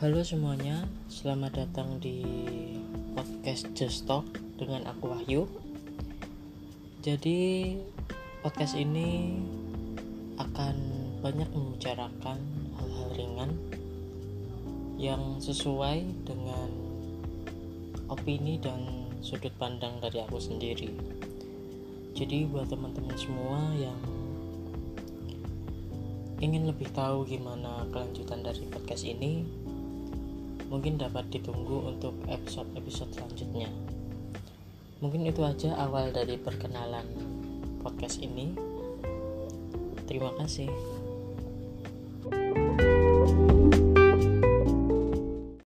Halo semuanya, selamat datang di podcast Just Talk dengan aku Wahyu. Jadi podcast ini akan banyak membicarakan hal-hal ringan yang sesuai dengan opini dan sudut pandang dari aku sendiri. Jadi buat teman-teman semua yang ingin lebih tahu gimana kelanjutan dari podcast ini, mungkin dapat ditunggu untuk episode-episode selanjutnya. Mungkin itu aja awal dari perkenalan podcast ini. Terima kasih.